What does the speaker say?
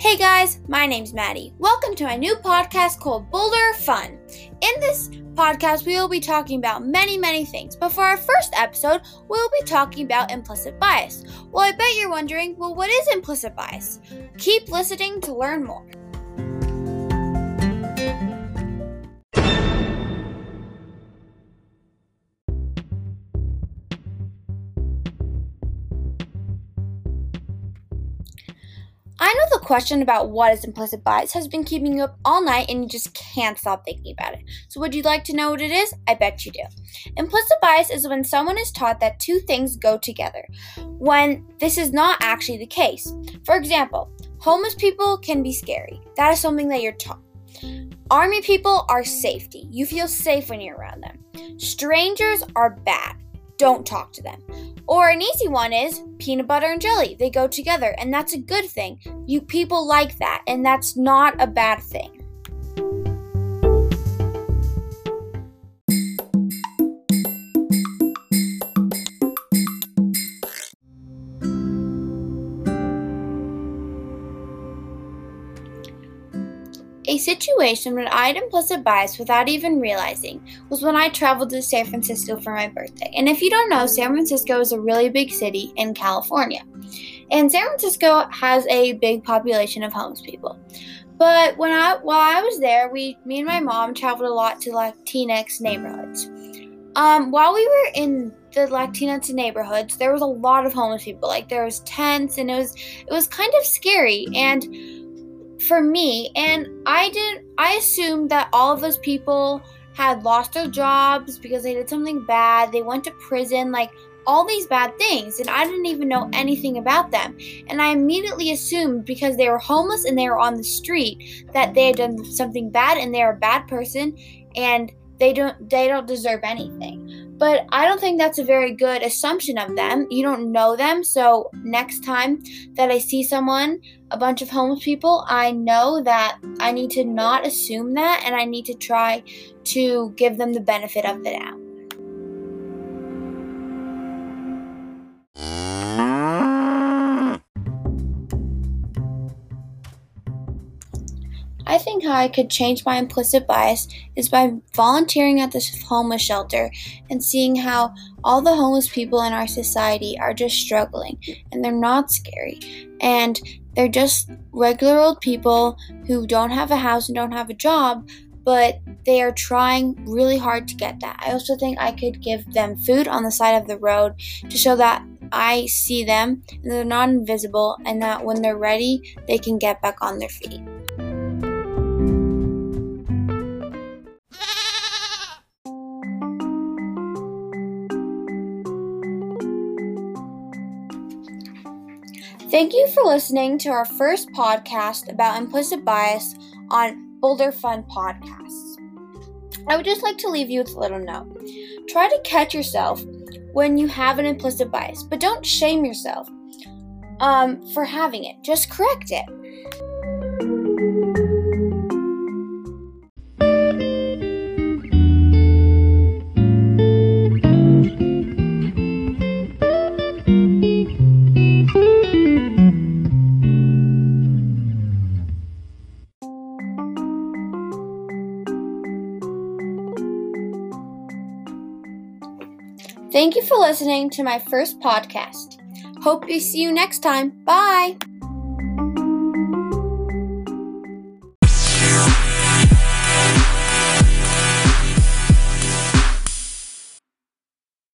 Hey guys, my name's Maddie. Welcome to my new podcast called Boulder Fun. In this podcast, we will be talking about many, many things. But for our first episode, we'll be talking about implicit bias. Well, I bet you're wondering, well, what is implicit bias? Keep listening to learn more. I know the question about what is implicit bias has been keeping you up all night and you just can't stop thinking about it. So, would you like to know what it is? I bet you do. Implicit bias is when someone is taught that two things go together, when this is not actually the case. For example, homeless people can be scary. That is something that you're taught. Army people are safety. You feel safe when you're around them. Strangers are bad. Don't talk to them. Or an easy one is peanut butter and jelly. They go together, and that's a good thing. You people like that, and that's not a bad thing. A situation when I had implicit bias without even realizing was when I traveled to San Francisco for my birthday. And if you don't know, San Francisco is a really big city in California. And San Francisco has a big population of homeless people. But when I while I was there, we me and my mom traveled a lot to Latinx neighborhoods. Um, while we were in the Latinx neighborhoods, there was a lot of homeless people. Like there was tents, and it was it was kind of scary. And for me and i didn't i assumed that all of those people had lost their jobs because they did something bad. They went to prison like all these bad things and i didn't even know anything about them. And i immediately assumed because they were homeless and they were on the street that they had done something bad and they're a bad person and they don't they don't deserve anything but I don't think that's a very good assumption of them. You don't know them, so next time that I see someone, a bunch of homeless people, I know that I need to not assume that and I need to try to give them the benefit of the doubt. I think how I could change my implicit bias is by volunteering at this homeless shelter and seeing how all the homeless people in our society are just struggling and they're not scary. And they're just regular old people who don't have a house and don't have a job, but they are trying really hard to get that. I also think I could give them food on the side of the road to show that I see them and they're not invisible and that when they're ready, they can get back on their feet. Thank you for listening to our first podcast about implicit bias on Boulder Fun Podcasts. I would just like to leave you with a little note. Try to catch yourself when you have an implicit bias, but don't shame yourself um, for having it. Just correct it. Thank you for listening to my first podcast. Hope to see you next time. Bye.